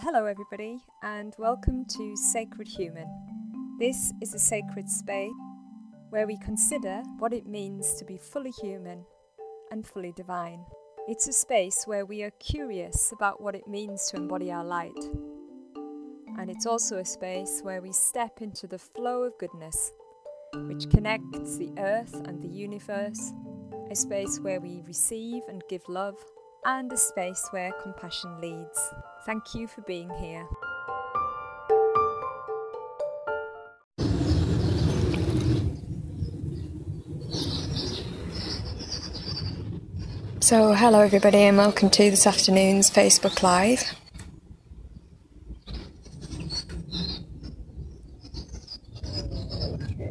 Hello, everybody, and welcome to Sacred Human. This is a sacred space where we consider what it means to be fully human and fully divine. It's a space where we are curious about what it means to embody our light. And it's also a space where we step into the flow of goodness, which connects the earth and the universe, a space where we receive and give love, and a space where compassion leads. Thank you for being here. So, hello everybody, and welcome to this afternoon's Facebook Live.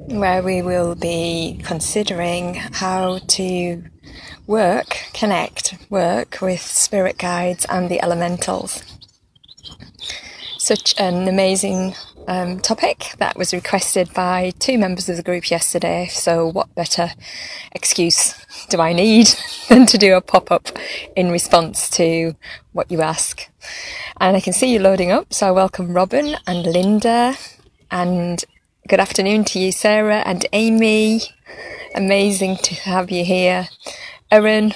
Where we will be considering how to work, connect, work with spirit guides and the elementals. Such an amazing um, topic that was requested by two members of the group yesterday. So, what better excuse do I need than to do a pop up in response to what you ask? And I can see you loading up, so I welcome Robin and Linda, and good afternoon to you, Sarah and Amy. Amazing to have you here. Erin,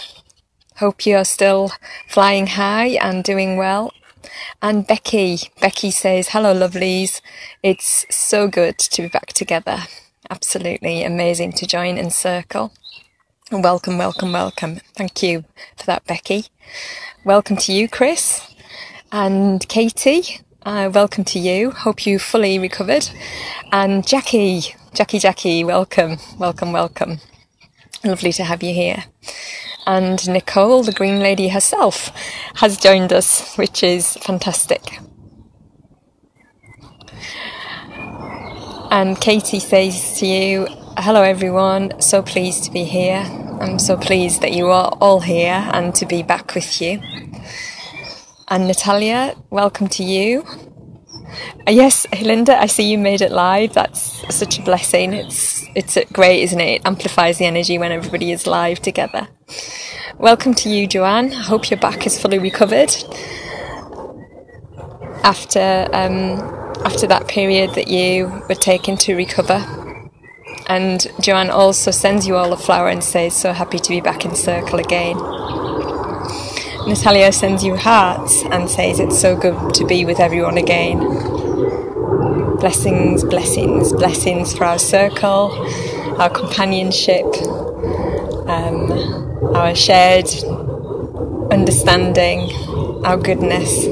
hope you're still flying high and doing well. And Becky, Becky says, hello lovelies. It's so good to be back together. Absolutely amazing to join in circle. Welcome, welcome, welcome. Thank you for that, Becky. Welcome to you, Chris. And Katie, uh, welcome to you. Hope you fully recovered. And Jackie, Jackie, Jackie, welcome, welcome, welcome. Lovely to have you here. And Nicole, the Green Lady herself, has joined us, which is fantastic. And Katie says to you, Hello everyone, so pleased to be here. I'm so pleased that you are all here and to be back with you. And Natalia, welcome to you. Uh, yes, Linda, I see you made it live. That's such a blessing. It's it's great, isn't it? It amplifies the energy when everybody is live together. Welcome to you, Joanne. I hope your back is fully recovered after um, after that period that you were taken to recover. And Joanne also sends you all a flower and says, "So happy to be back in circle again." Natalia sends you hearts and says it's so good to be with everyone again. Blessings, blessings, blessings for our circle, our companionship, um, our shared understanding, our goodness,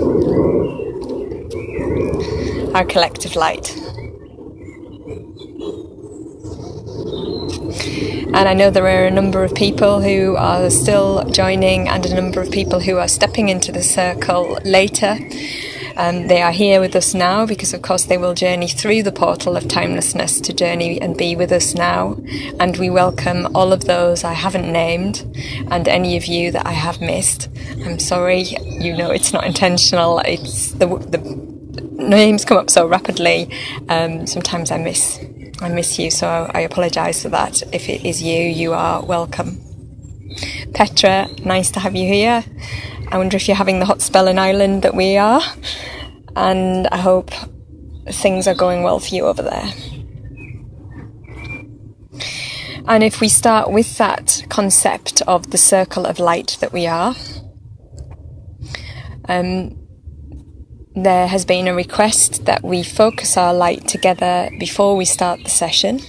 our collective light. And I know there are a number of people who are still joining and a number of people who are stepping into the circle later. Um, they are here with us now because, of course, they will journey through the portal of timelessness to journey and be with us now. And we welcome all of those I haven't named and any of you that I have missed. I'm sorry, you know it's not intentional. It's the, the names come up so rapidly. Um, sometimes I miss I miss you, so I apologise for that. If it is you, you are welcome. Petra, nice to have you here. I wonder if you're having the hot spell in Ireland that we are, and I hope things are going well for you over there. And if we start with that concept of the circle of light that we are, um, there has been a request that we focus our light together before we start the session.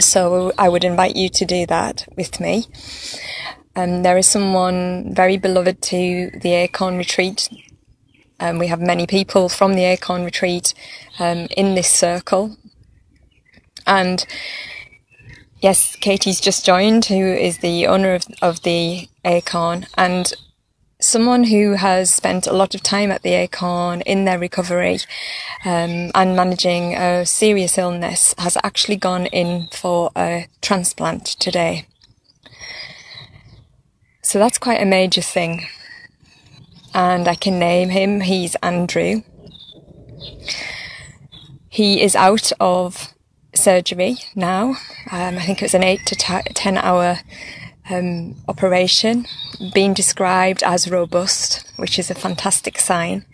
So I would invite you to do that with me. Um, there is someone very beloved to the Acorn Retreat. Um, we have many people from the Acorn Retreat um, in this circle. And yes, Katie's just joined, who is the owner of, of the Acorn. And someone who has spent a lot of time at the Acorn in their recovery um, and managing a serious illness has actually gone in for a transplant today. So that's quite a major thing. And I can name him. He's Andrew. He is out of surgery now. Um, I think it was an eight to t- ten hour um, operation being described as robust, which is a fantastic sign.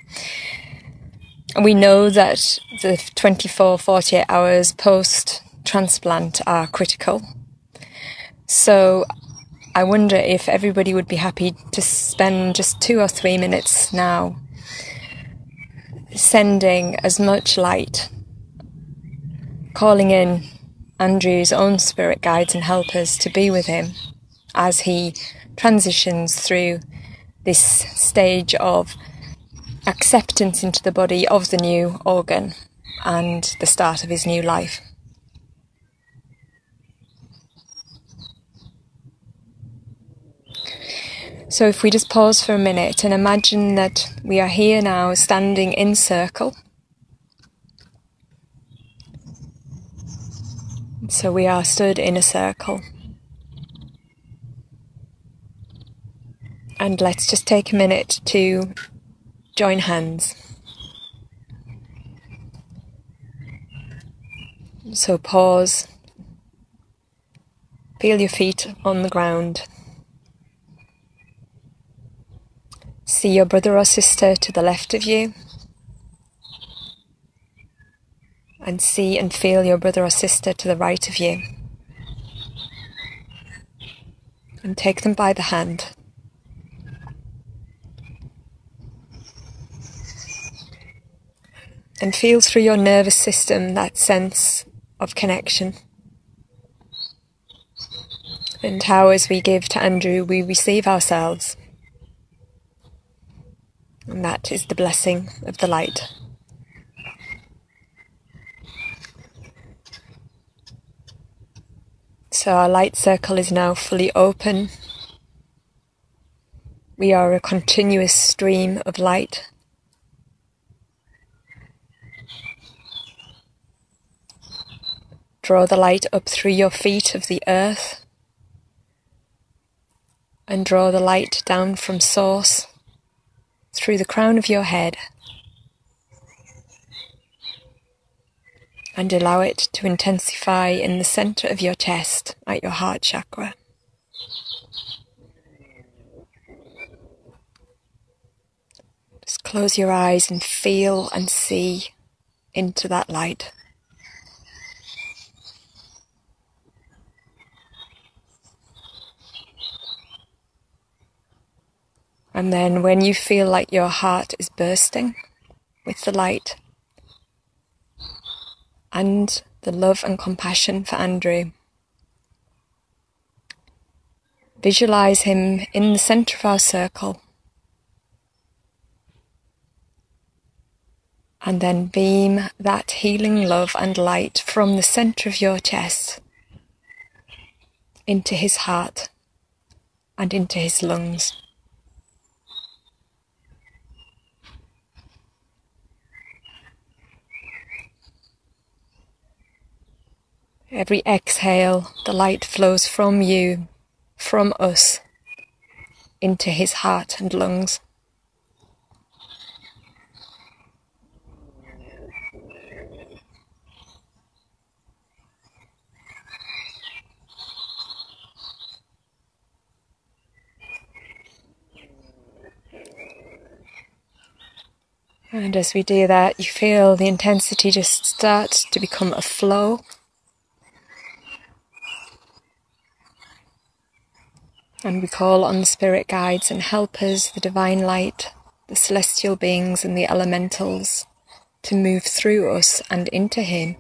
we know that the 24, 48 hours post transplant are critical. So I wonder if everybody would be happy to spend just two or three minutes now sending as much light, calling in Andrew's own spirit guides and helpers to be with him as he transitions through this stage of acceptance into the body of the new organ and the start of his new life. So, if we just pause for a minute and imagine that we are here now standing in circle. So, we are stood in a circle. And let's just take a minute to join hands. So, pause, feel your feet on the ground. See your brother or sister to the left of you. And see and feel your brother or sister to the right of you. And take them by the hand. And feel through your nervous system that sense of connection. And how, as we give to Andrew, we receive ourselves. And that is the blessing of the light. So our light circle is now fully open. We are a continuous stream of light. Draw the light up through your feet of the earth and draw the light down from source through the crown of your head and allow it to intensify in the center of your chest at your heart chakra. Just close your eyes and feel and see into that light. And then when you feel like your heart is bursting with the light and the love and compassion for Andrew, visualize him in the center of our circle. And then beam that healing love and light from the center of your chest into his heart and into his lungs. Every exhale, the light flows from you, from us, into his heart and lungs. And as we do that, you feel the intensity just start to become a flow. And we call on the spirit guides and helpers, the divine light, the celestial beings, and the elementals to move through us and into Him.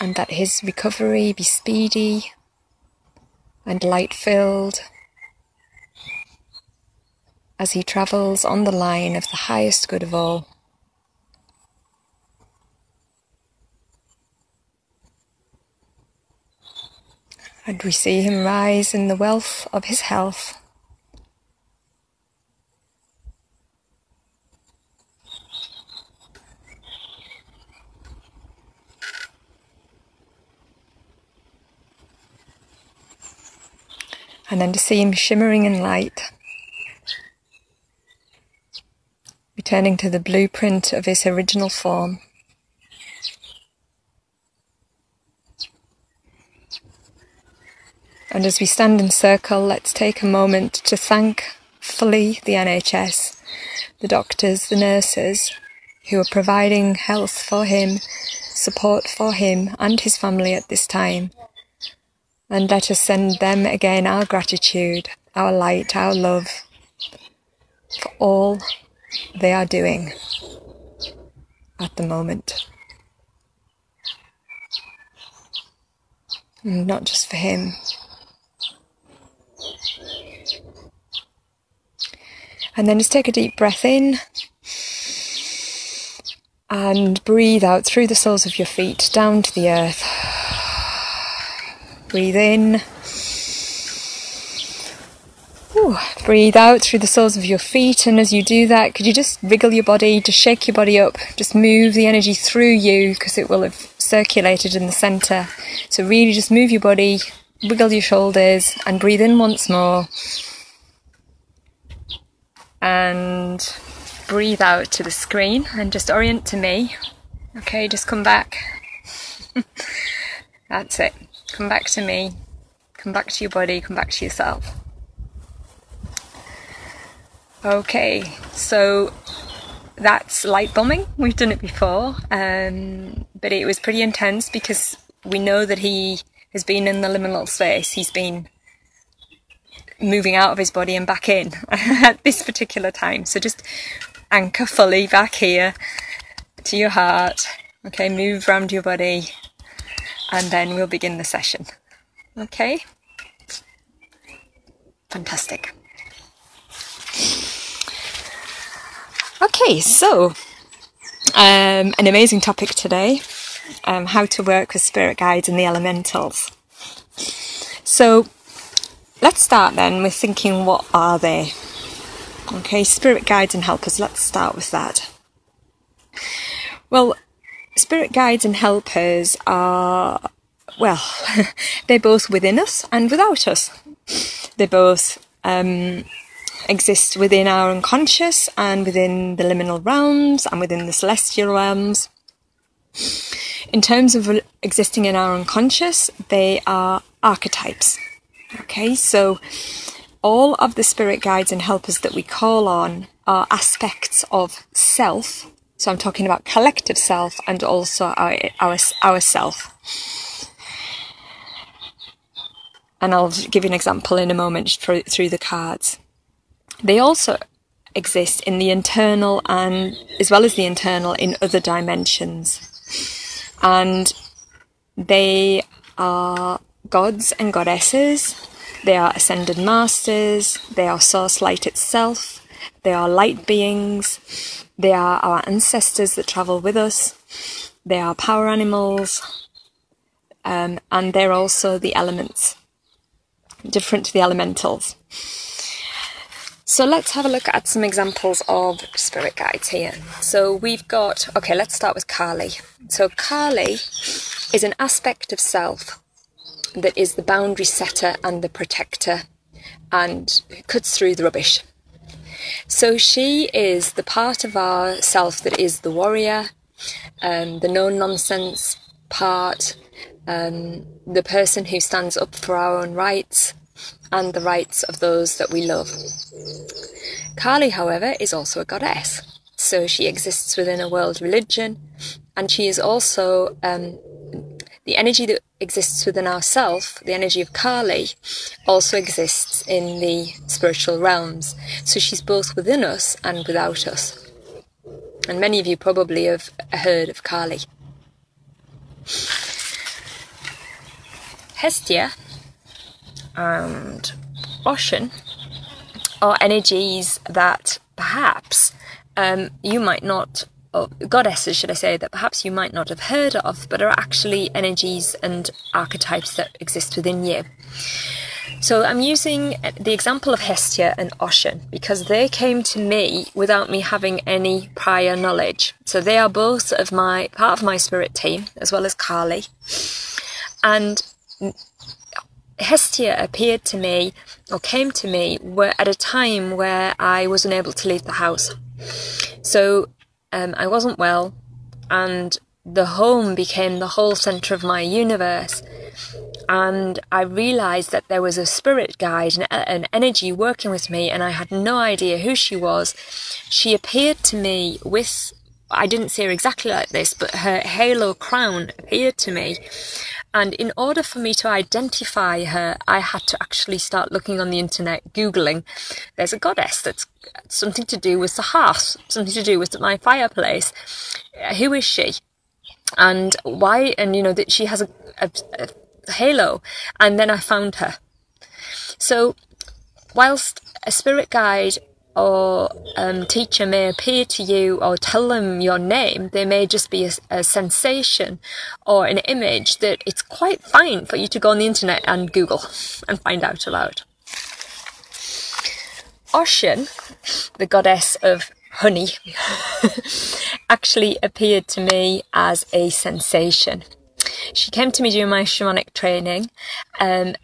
And that His recovery be speedy and light filled as He travels on the line of the highest good of all. And we see him rise in the wealth of his health. And then to see him shimmering in light, returning to the blueprint of his original form. And as we stand in circle, let's take a moment to thank fully the NHS, the doctors, the nurses who are providing health for him, support for him and his family at this time. And let us send them again our gratitude, our light, our love for all they are doing at the moment. And not just for him. And then just take a deep breath in and breathe out through the soles of your feet down to the earth. Breathe in. Ooh, breathe out through the soles of your feet, and as you do that, could you just wriggle your body, just shake your body up, just move the energy through you because it will have circulated in the center. So, really just move your body, wiggle your shoulders, and breathe in once more. And breathe out to the screen and just orient to me. Okay, just come back. That's it. Come back to me. Come back to your body, come back to yourself. Okay, so that's light bombing. We've done it before, um, but it was pretty intense because we know that he has been in the liminal space. He's been moving out of his body and back in at this particular time. So just anchor fully back here to your heart. Okay, move around your body, and then we'll begin the session. Okay? Fantastic. Okay, so um, an amazing topic today um, how to work with spirit guides and the elementals. So let's start then with thinking what are they? Okay, spirit guides and helpers, let's start with that. Well, spirit guides and helpers are, well, they're both within us and without us. They're both um, exists within our unconscious and within the liminal realms and within the celestial realms. In terms of existing in our unconscious, they are archetypes. Okay, so all of the spirit guides and helpers that we call on are aspects of self. So I'm talking about collective self and also our, our, our self. And I'll give you an example in a moment through, through the cards. They also exist in the internal and as well as the internal in other dimensions. And they are gods and goddesses, they are ascended masters, they are source light itself, they are light beings, they are our ancestors that travel with us, they are power animals, um, and they're also the elements, different to the elementals. So let's have a look at some examples of spirit guides here. So we've got, okay, let's start with Kali. So Kali is an aspect of self that is the boundary setter and the protector and cuts through the rubbish. So she is the part of our self that is the warrior, um, the no nonsense part, um, the person who stands up for our own rights, and the rights of those that we love. Kali, however, is also a goddess, so she exists within a world religion, and she is also um, the energy that exists within ourself, the energy of Kali, also exists in the spiritual realms. So she's both within us and without us. And many of you probably have heard of Kali. Hestia and Oshun are energies that perhaps um, you might not, or goddesses, should I say, that perhaps you might not have heard of, but are actually energies and archetypes that exist within you. So I'm using the example of Hestia and Oshun because they came to me without me having any prior knowledge. So they are both of my part of my spirit team as well as Kali. And Hestia appeared to me or came to me at a time where I was unable to leave the house. So um, I wasn't well, and the home became the whole center of my universe. And I realized that there was a spirit guide, and an energy working with me, and I had no idea who she was. She appeared to me with I didn't see her exactly like this, but her halo crown appeared to me. And in order for me to identify her, I had to actually start looking on the internet, Googling. There's a goddess that's something to do with the hearth, something to do with my fireplace. Uh, who is she? And why? And you know, that she has a, a, a halo. And then I found her. So, whilst a spirit guide or um, teacher may appear to you or tell them your name, there may just be a, a, sensation or an image that it's quite fine for you to go on the internet and Google and find out aloud. Oshun, the goddess of honey, actually appeared to me as a sensation. She came to me during my shamanic training um,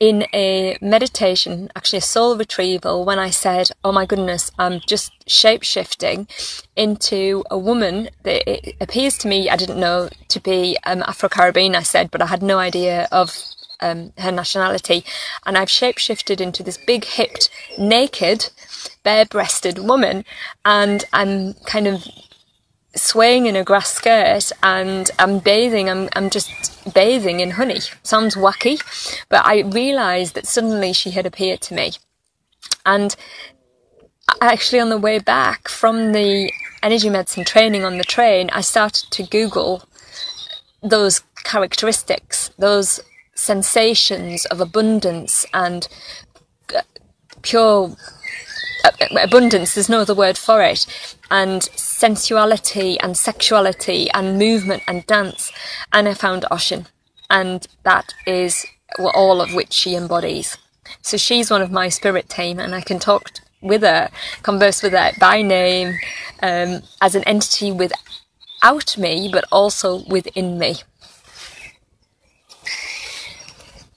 in a meditation, actually a soul retrieval, when I said, Oh my goodness, I'm just shape shifting into a woman that it appears to me, I didn't know to be um, Afro Caribbean, I said, but I had no idea of um, her nationality. And I've shape shifted into this big hipped, naked, bare breasted woman. And I'm kind of swaying in a grass skirt and I'm bathing, I'm, I'm just bathing in honey. Sounds wacky, but I realised that suddenly she had appeared to me. And actually, on the way back from the energy medicine training on the train, I started to Google those characteristics, those sensations of abundance and uh, pure uh, abundance, there's no other word for it, and sensuality and sexuality and movement and dance. And I found Oshun, and that is all of which she embodies. So she's one of my spirit team, and I can talk with her, converse with her by name, um, as an entity without me, but also within me.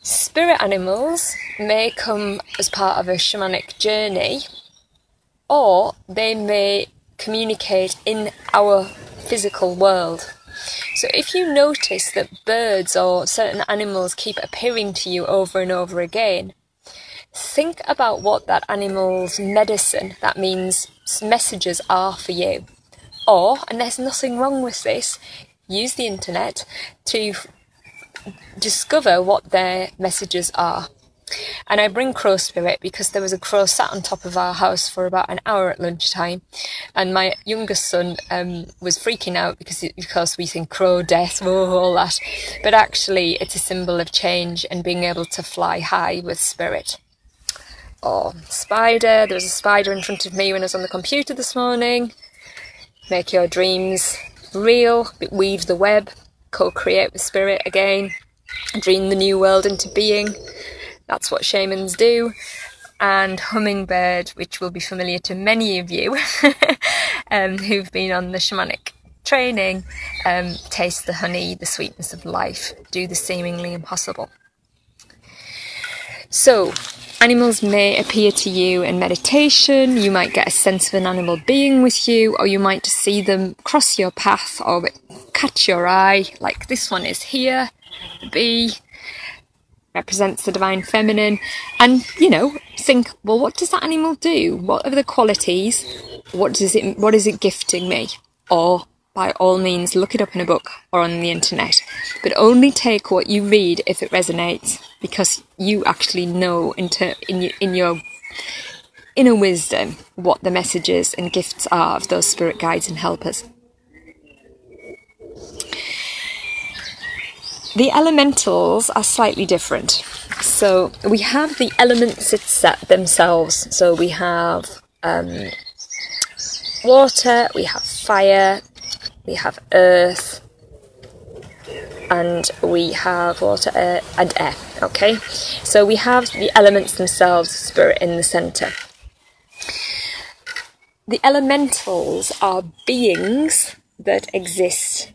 Spirit animals may come as part of a shamanic journey or they may communicate in our physical world. So if you notice that birds or certain animals keep appearing to you over and over again, think about what that animal's medicine, that means messages, are for you. Or, and there's nothing wrong with this, use the internet to discover what their messages are. And I bring crow spirit because there was a crow sat on top of our house for about an hour at lunchtime, and my youngest son um, was freaking out because because we think crow death, oh, all that, but actually it's a symbol of change and being able to fly high with spirit. Oh, spider! There was a spider in front of me when I was on the computer this morning. Make your dreams real, weave the web, co-create with spirit again, dream the new world into being. That's what shamans do. And hummingbird, which will be familiar to many of you um, who've been on the shamanic training, um, taste the honey, the sweetness of life, do the seemingly impossible. So, animals may appear to you in meditation, you might get a sense of an animal being with you, or you might just see them cross your path or catch your eye, like this one is here, the bee, represents the divine feminine. And you know think well what does that animal do? What are the qualities? What does it what is it gifting me? Or by all means look it up in a book or on the internet. But only take what you read if it resonates because you actually know in, ter- in, in your inner wisdom what the messages and gifts are of those spirit guides and helpers The elementals are slightly different. So we have the elements themselves. So we have um, water, we have fire, we have earth, and we have water air, and air. Okay, so we have the elements themselves, spirit in the center. The elementals are beings that exist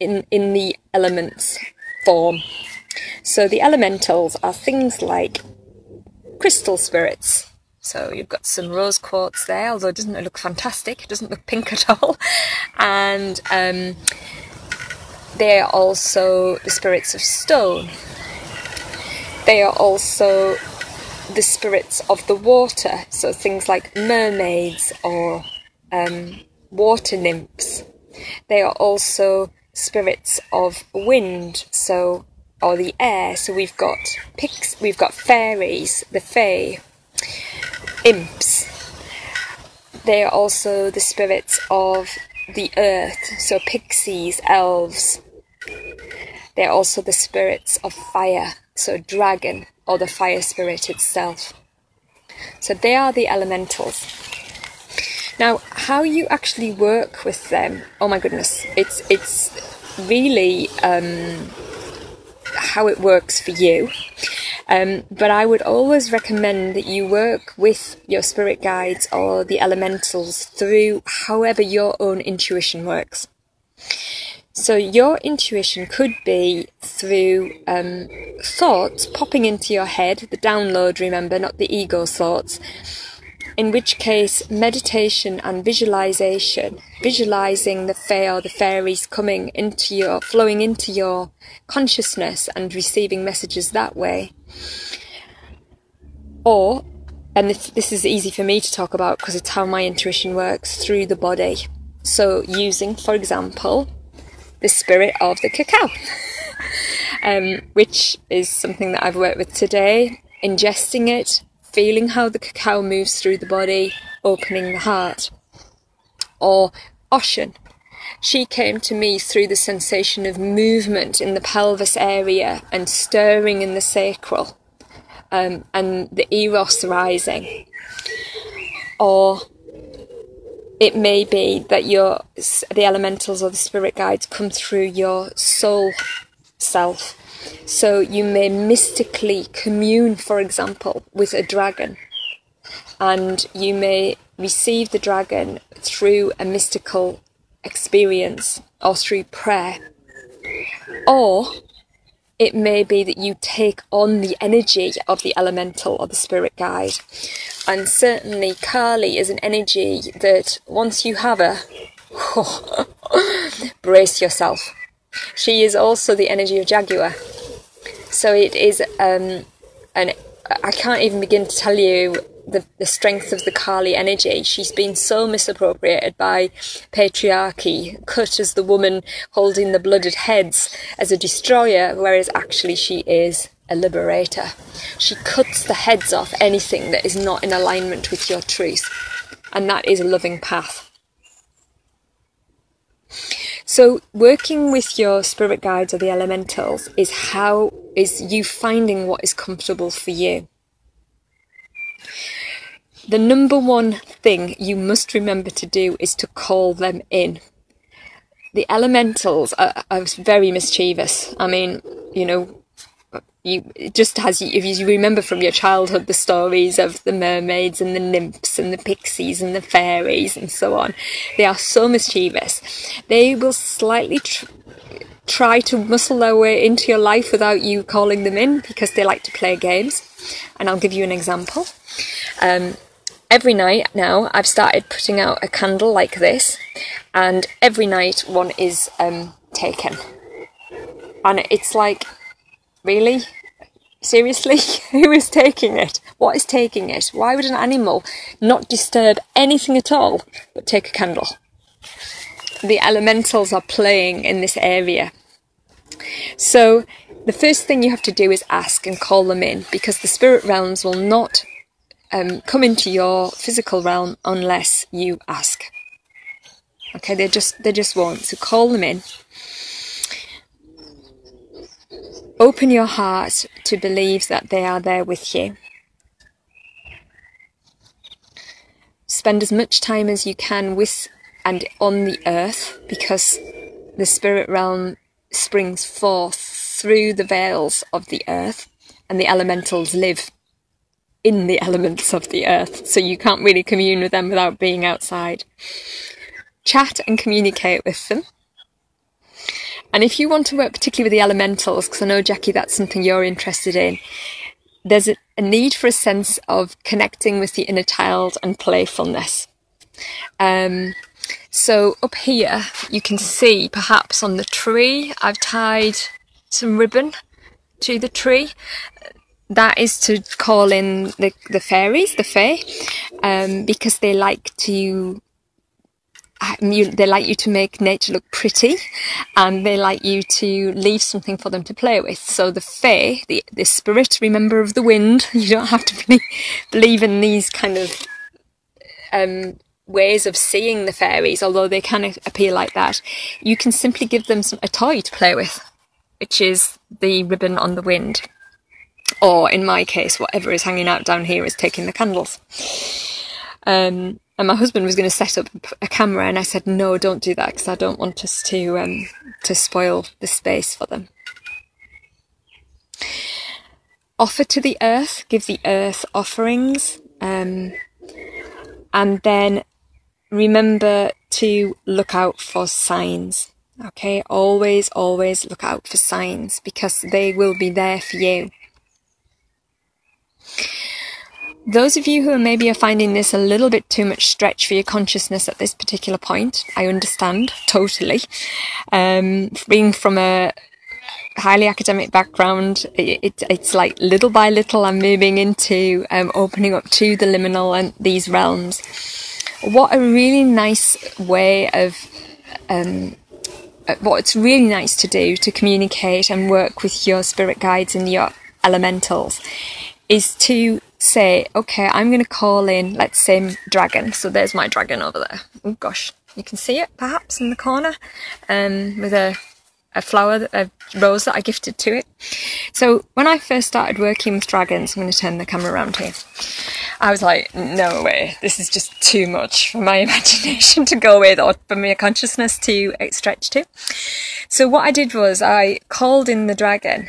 in, in the elements form. So the elementals are things like crystal spirits. So you've got some rose quartz there, although it doesn't look fantastic. It doesn't look pink at all. And um, they are also the spirits of stone. They are also the spirits of the water, so things like mermaids or um, water nymphs. They are also spirits of wind, so or the air. So we've got pix, we've got fairies, the fae, imps. They are also the spirits of the earth, so pixies, elves. They are also the spirits of fire, so dragon or the fire spirit itself. So they are the elementals. Now, how you actually work with them? Oh my goodness, it's it's really um, how it works for you. Um, but I would always recommend that you work with your spirit guides or the elementals through however your own intuition works. So your intuition could be through um, thoughts popping into your head, the download, remember, not the ego thoughts. In which case, meditation and visualization, visualizing the fae or the fairies coming into your, flowing into your consciousness and receiving messages that way, or, and this, this is easy for me to talk about because it's how my intuition works through the body. So, using, for example, the spirit of the cacao, um, which is something that I've worked with today, ingesting it, feeling how the cacao moves through the body, opening the heart. Or Oshun. She came to me through the sensation of movement in the pelvis area and stirring in the sacral um, and the eros rising. Or it may be that your the elementals or the spirit guides come through your soul self. So you may mystically commune, for example, with a dragon, and you may receive the dragon through a mystical experience or through prayer. Or it may be that you take on the energy of the elemental or the spirit guide. And certainly, Kali is an energy that once you have her, brace yourself. She is also the energy of Jaguar. So it is um, an I can't even begin to tell you the, the strength of the Kali energy. She's been so misappropriated by patriarchy, cut as the woman holding the blooded heads as a destroyer, whereas actually she is a liberator. She cuts the heads off anything that is not in alignment with your truth, and that is a loving path. So working with your spirit guides or the elementals is how is you finding what is comfortable for you. The number one thing you must remember to do is to call them in. The elementals are, are very mischievous. I mean, you know, you just as you, if you remember from your childhood the stories of the mermaids and the nymphs and the pixies and the fairies and so on. They are so mischievous. They will slightly tr- try to muscle their way into your life without you calling them in because they like to play games. And i'll give you an example. Um, every night now i've started putting out a candle like this and every night one is um, taken. And it's like Really? Seriously? Who is taking it? What is taking it? Why would an animal not disturb anything at all but take a candle? The elementals are playing in this area. So, the first thing you have to do is ask and call them in because the spirit realms will not um, come into your physical realm unless you ask. Okay, they just they just won't. So call them in Open your heart to believe that they are there with you. Spend as much time as you can with and on the earth because the spirit realm springs forth through the veils of the earth and the elementals live in the elements of the earth, so you can't really commune with them without being outside. Chat and communicate with them and if you want to work particularly with the elementals, because I know, Jackie, that's something you're interested in, there's a, a, need for a sense of connecting with the inner child and playfulness. Um, So up here, you can see perhaps on the tree, I've tied some ribbon to the tree. That is to call in the, the fairies, the fae, um, because they like to you, they like you to make nature look pretty and they like you to leave something for them to play with. So the fae, the, the spirit, remember of the wind, you don't have to be, believe in these kind of um, ways of seeing the fairies, although they can appear like that. You can simply give them some, a toy to play with, which is the ribbon on the wind. Or in my case, whatever is hanging out down here is taking the candles. Um, and my husband was going to set up a camera, and I said, "No, don't do that because I don't want us to um, to spoil the space for them." Offer to the earth, give the earth offerings, um, and then remember to look out for signs. Okay, always, always look out for signs because they will be there for you. Those of you who maybe are finding this a little bit too much stretch for your consciousness at this particular point, I understand totally. Um, being from a highly academic background, it, it, it's like little by little I'm moving into um, opening up to the liminal and these realms. What a really nice way of um, uh, what it's really nice to do to communicate and work with your spirit guides and your elementals is to say, okay, I'm going to call in, let's say, dragon. So there's my dragon over there. Oh gosh, you can see it perhaps in the corner um, with a, a flower, a rose that I gifted to it. So when I first started working with dragons, I'm going to turn the camera around here. I was like, no way, this is just too much for my imagination to go with or for my consciousness to stretch to. So what I did was I called in the dragon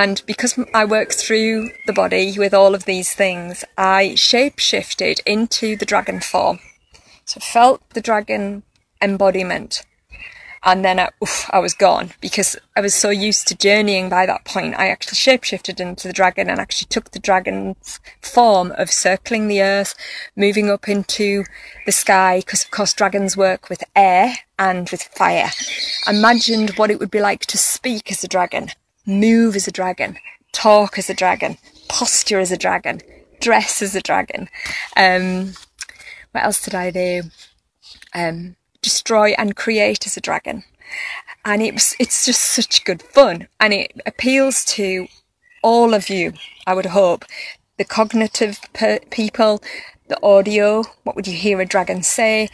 and because I work through the body with all of these things, I shape shifted into the dragon form. So felt the dragon embodiment. And then I, oof, I was gone because I was so used to journeying by that point. I actually shapeshifted into the dragon and actually took the dragon's form of circling the earth, moving up into the sky, because of course dragons work with air and with fire. I Imagined what it would be like to speak as a dragon move as a dragon, talk as a dragon, posture as a dragon, dress as a dragon. Um, what else did I do? Um, destroy and create as a dragon. And it was, it's just such good fun. And it appeals to all of you, I would hope. The cognitive per- people, the audio, what would you hear a dragon say?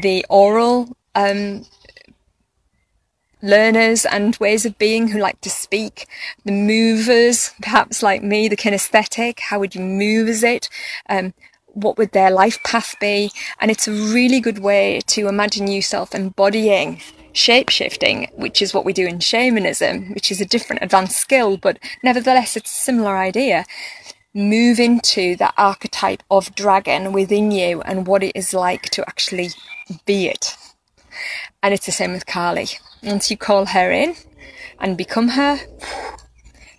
The oral um, learners and ways of being who like to speak, the movers, perhaps like me, the kinesthetic, how would you move as it? Um, what would their life path be? And it's a really good way to imagine yourself embodying shape shifting, which is what we do in shamanism, which is a different advanced skill, but nevertheless, it's a similar idea. Move into that archetype of dragon within you and what it is like to actually be it. And it's the same with Kali. Once you call her in and become her,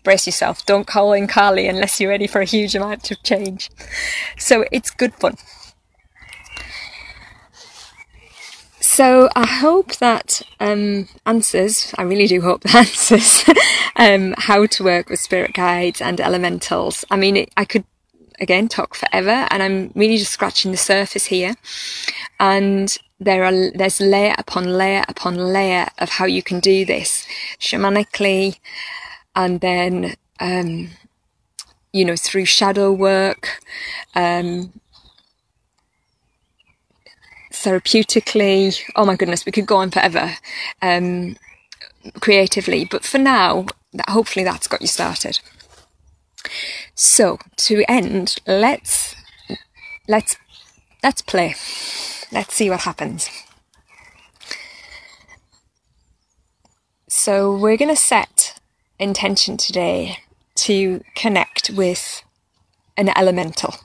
brace yourself. Don't call in Kali unless you're ready for a huge amount of change. So it's good fun. So I hope that um, answers, I really do hope that answers um, how to work with spirit guides and elementals. I mean, it, I could again talk forever and I'm really just scratching the surface here. And there are there's layer upon layer upon layer of how you can do this shamanically. And then um, you know through shadow work um, therapeutically. Oh my goodness we could go on forever um, creatively. But for now hopefully that's got you started. So to end let's let's let's play let's see what happens. So, we're going to set intention today to connect with an elemental.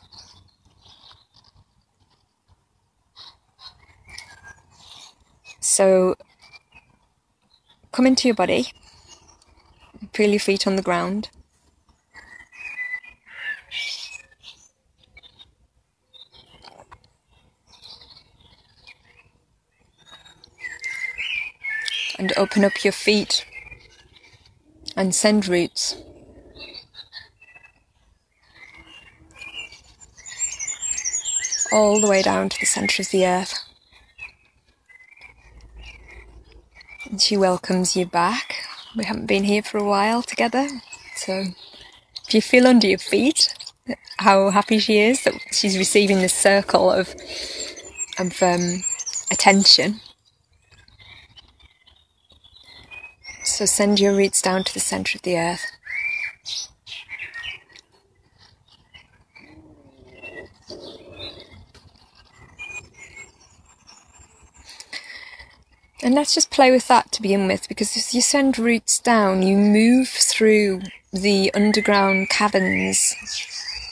So, come into your body, feel your feet on the ground. And open up your feet and send roots. All the way down to the centre of the earth. And she welcomes you back. We haven't been here for a while together, so do you feel under your feet how happy she is that she's receiving this circle of of um, attention? So send your roots down to the centre of the earth. And let's just play with that to begin with, because as you send roots down, you move through the underground caverns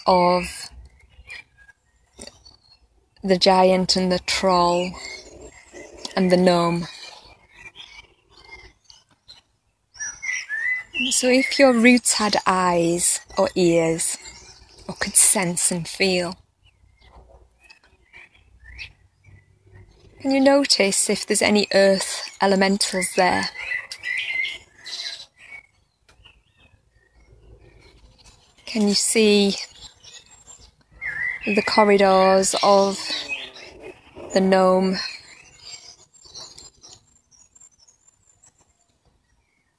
of the giant and the troll and the gnome. So, if your roots had eyes or ears, or could sense and feel, can you notice if there's any earth elementals there? Can you see the corridors of the gnome?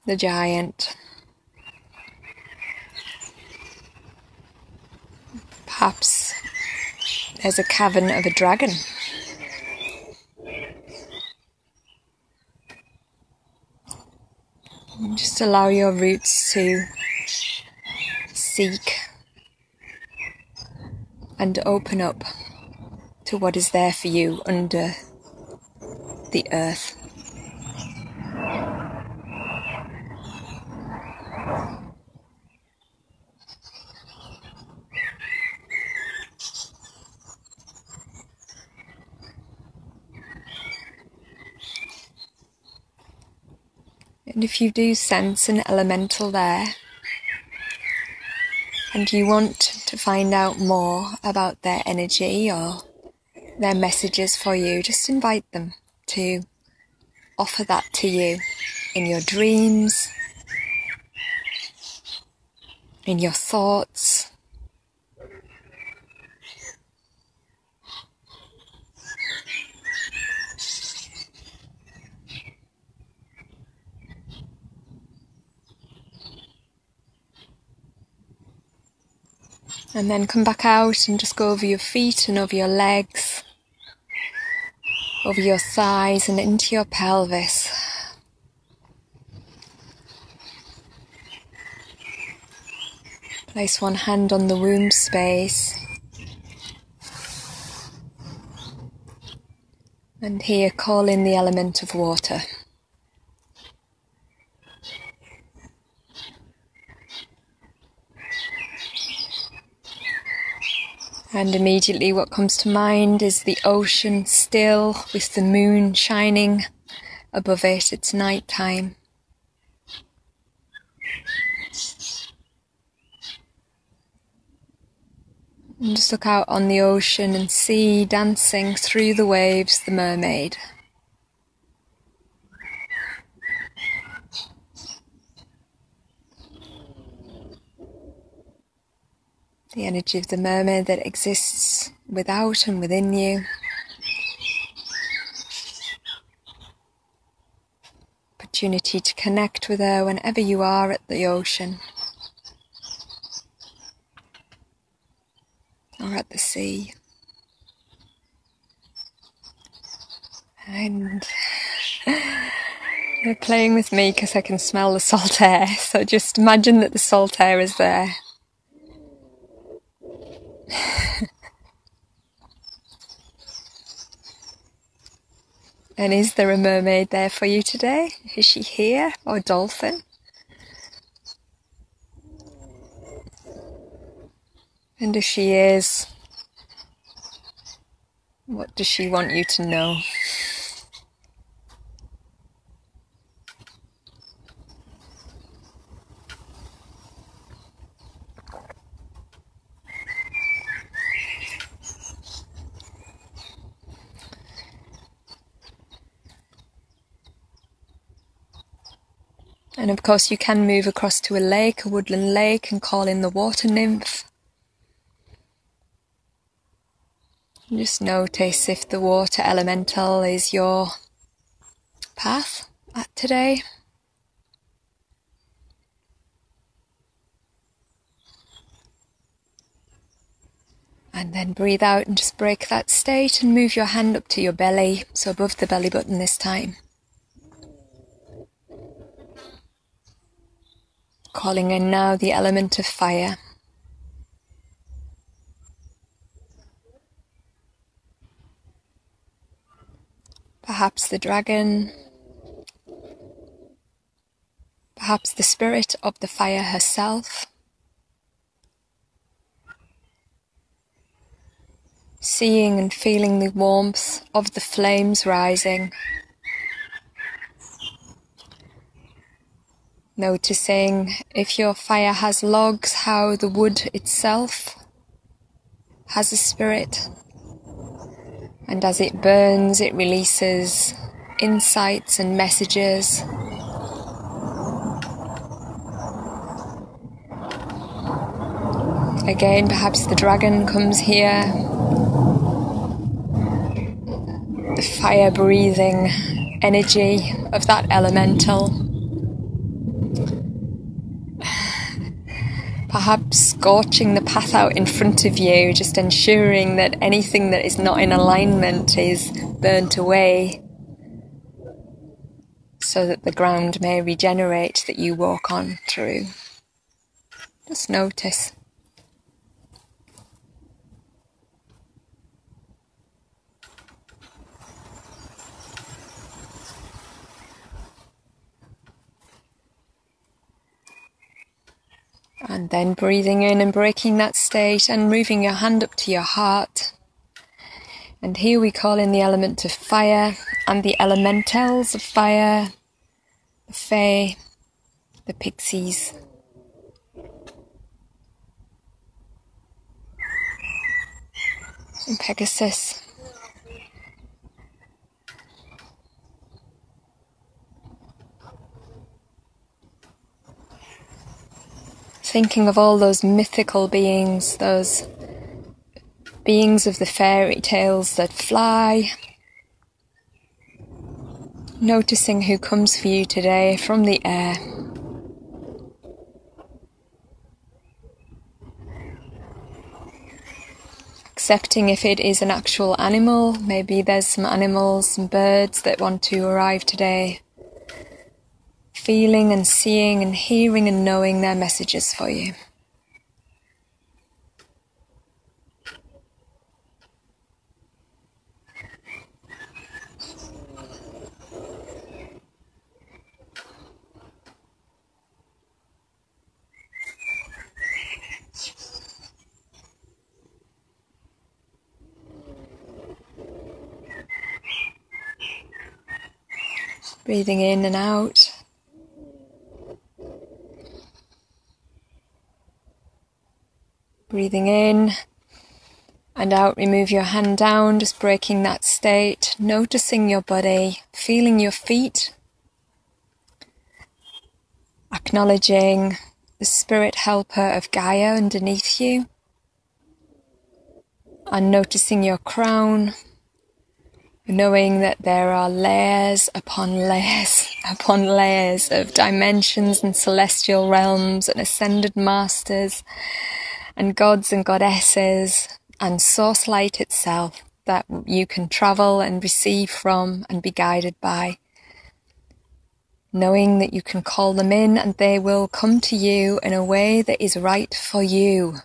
The giant. Perhaps there's a cavern of a dragon. Just allow your roots to seek and open up to what is there for you under the earth. And if you do sense an elemental there, and you want to find out more about their energy or their messages for you, just invite them to offer that to you in your dreams, in your thoughts, And then come back out and just go over your feet and over your legs, over your thighs and into your pelvis. Place one hand on the womb space. And here call in the element of water. And immediately, what comes to mind is the ocean still with the moon shining above it. It's night time. And just look out on the ocean and see dancing through the waves the mermaid. The energy of the mermaid that exists without and within you. Opportunity to connect with her whenever you are at the ocean or at the sea. And they're playing with me because I can smell the salt air. So just imagine that the salt air is there and is there a mermaid there for you today? Is she here or dolphin? And if she is, what does she want you to know? And of course, you can move across to a lake, a woodland lake, and call in the water nymph. Just notice if the water elemental is your path at today. And then breathe out and just break that state and move your hand up to your belly, so above the belly button this time. Calling in now the element of fire. Perhaps the dragon, perhaps the spirit of the fire herself. Seeing and feeling the warmth of the flames rising. Noticing if your fire has logs, how the wood itself has a spirit. And as it burns, it releases insights and messages. Again, perhaps the dragon comes here. The fire breathing energy of that elemental. Perhaps scorching the path out in front of you, just ensuring that anything that is not in alignment is burnt away so that the ground may regenerate that you walk on through. Just notice. And then breathing in and breaking that state and moving your hand up to your heart. And here we call in the element of fire and the elementals of fire, the fae, the pixies. And Pegasus. Thinking of all those mythical beings, those beings of the fairy tales that fly. Noticing who comes for you today from the air. Accepting if it is an actual animal, maybe there's some animals, some birds that want to arrive today feeling and seeing and hearing and knowing their messages for you. Breathing in and out. Breathing in and out, remove your hand down, just breaking that state, noticing your body, feeling your feet, acknowledging the spirit helper of Gaia underneath you, and noticing your crown, knowing that there are layers upon layers upon layers of dimensions and celestial realms and ascended masters and gods and goddesses and source light itself that you can travel and receive from and be guided by. Knowing that you can call them in and they will come to you in a way that is right for you.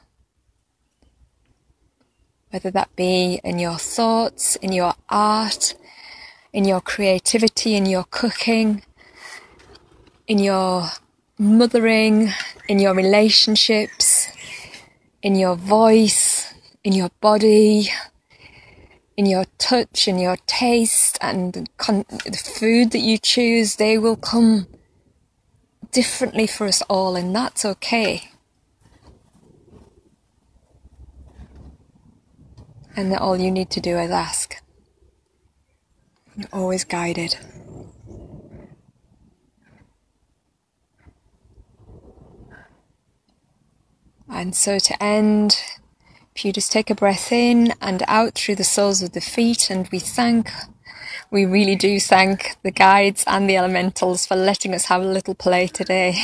Whether that be in your thoughts, in your art, in your creativity, in your cooking, in your mothering, in your relationships, in your voice, in your body, in your touch, in your taste, and con- the food that you choose, they will come differently for us all, and that's okay. And that all you need to do is ask. You're always guided. And so to end, if you just take a breath in and out through the soles of the feet, and we thank, we really do thank the guides and the elementals for letting us have a little play today.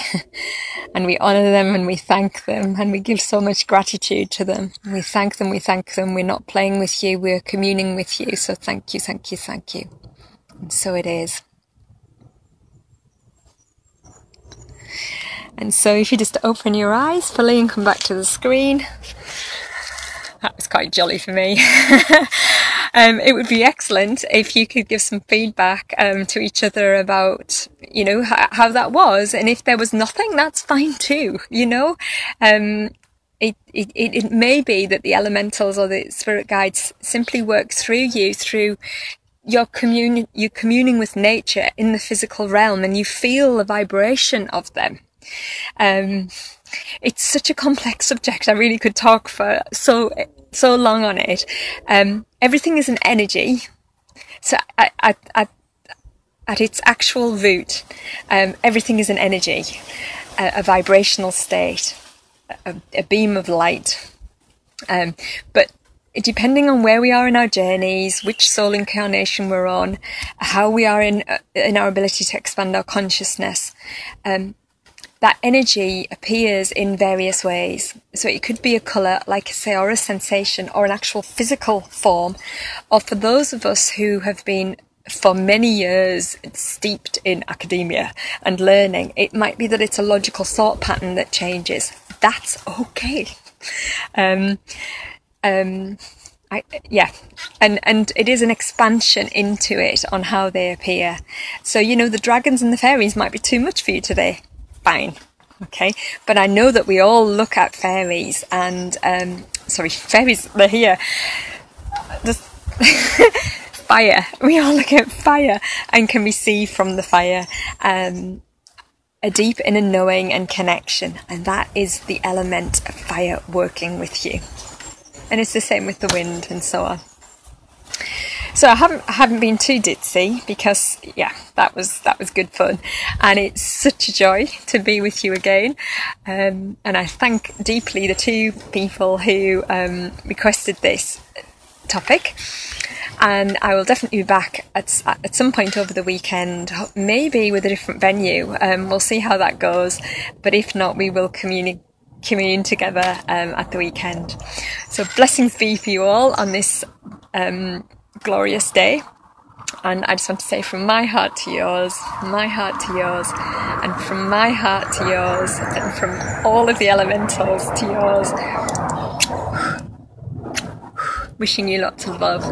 and we honour them and we thank them and we give so much gratitude to them. We thank them, we thank them. We're not playing with you, we're communing with you. So thank you, thank you, thank you. And so it is. And so if you just open your eyes fully and come back to the screen, that was quite jolly for me. um, it would be excellent if you could give some feedback um, to each other about, you know, how, that was. And if there was nothing, that's fine too, you know. Um, it, it, it may be that the elementals or the spirit guides simply work through you through your commun you're communing with nature in the physical realm and you feel the vibration of them um, it's such a complex subject. I really could talk for so so long on it. Um, everything is an energy. So at, at, at, its actual root, um, everything is an energy, a, a vibrational state, a, a, beam of light. Um, but depending on where we are in our journeys, which soul incarnation we're on, how we are in uh, in our ability to expand our consciousness, um, that energy appears in various ways. So it could be a colour, like I say, or a sensation, or an actual physical form. Or for those of us who have been for many years steeped in academia and learning, it might be that it's a logical thought pattern that changes. That's okay. Um, um, I, yeah, and and it is an expansion into it on how they appear. So you know the dragons and the fairies might be too much for you today fine. Okay, but I know that we all look at fairies and um, sorry, fairies they're here. Fire. We all look at fire and can receive from the fire um, a deep inner knowing and connection, and that is the element of fire working with you. And it's the same with the wind and so on. So I haven't I haven't been too ditzy because yeah, that was that was good fun, and it's such a joy to be with you again. Um, and I thank deeply the two people who um, requested this topic. And I will definitely be back at at some point over the weekend, maybe with a different venue. Um, we'll see how that goes, but if not, we will communicate commune together um, at the weekend. So blessings be for you all on this um, glorious day. And I just want to say from my heart to yours, my heart to yours, and from my heart to yours, and from all of the elementals to yours. Wishing you lots of love.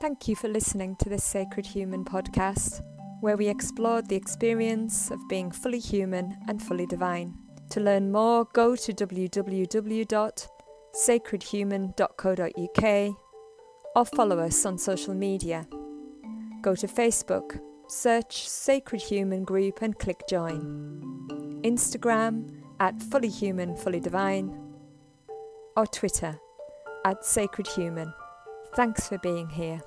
Thank you for listening to this Sacred Human podcast where we explored the experience of being fully human and fully divine. To learn more, go to www.sacredhuman.co.uk or follow us on social media. Go to Facebook, search Sacred Human Group and click join. Instagram at Fully Human, Fully Divine, or Twitter at Sacred Human. Thanks for being here.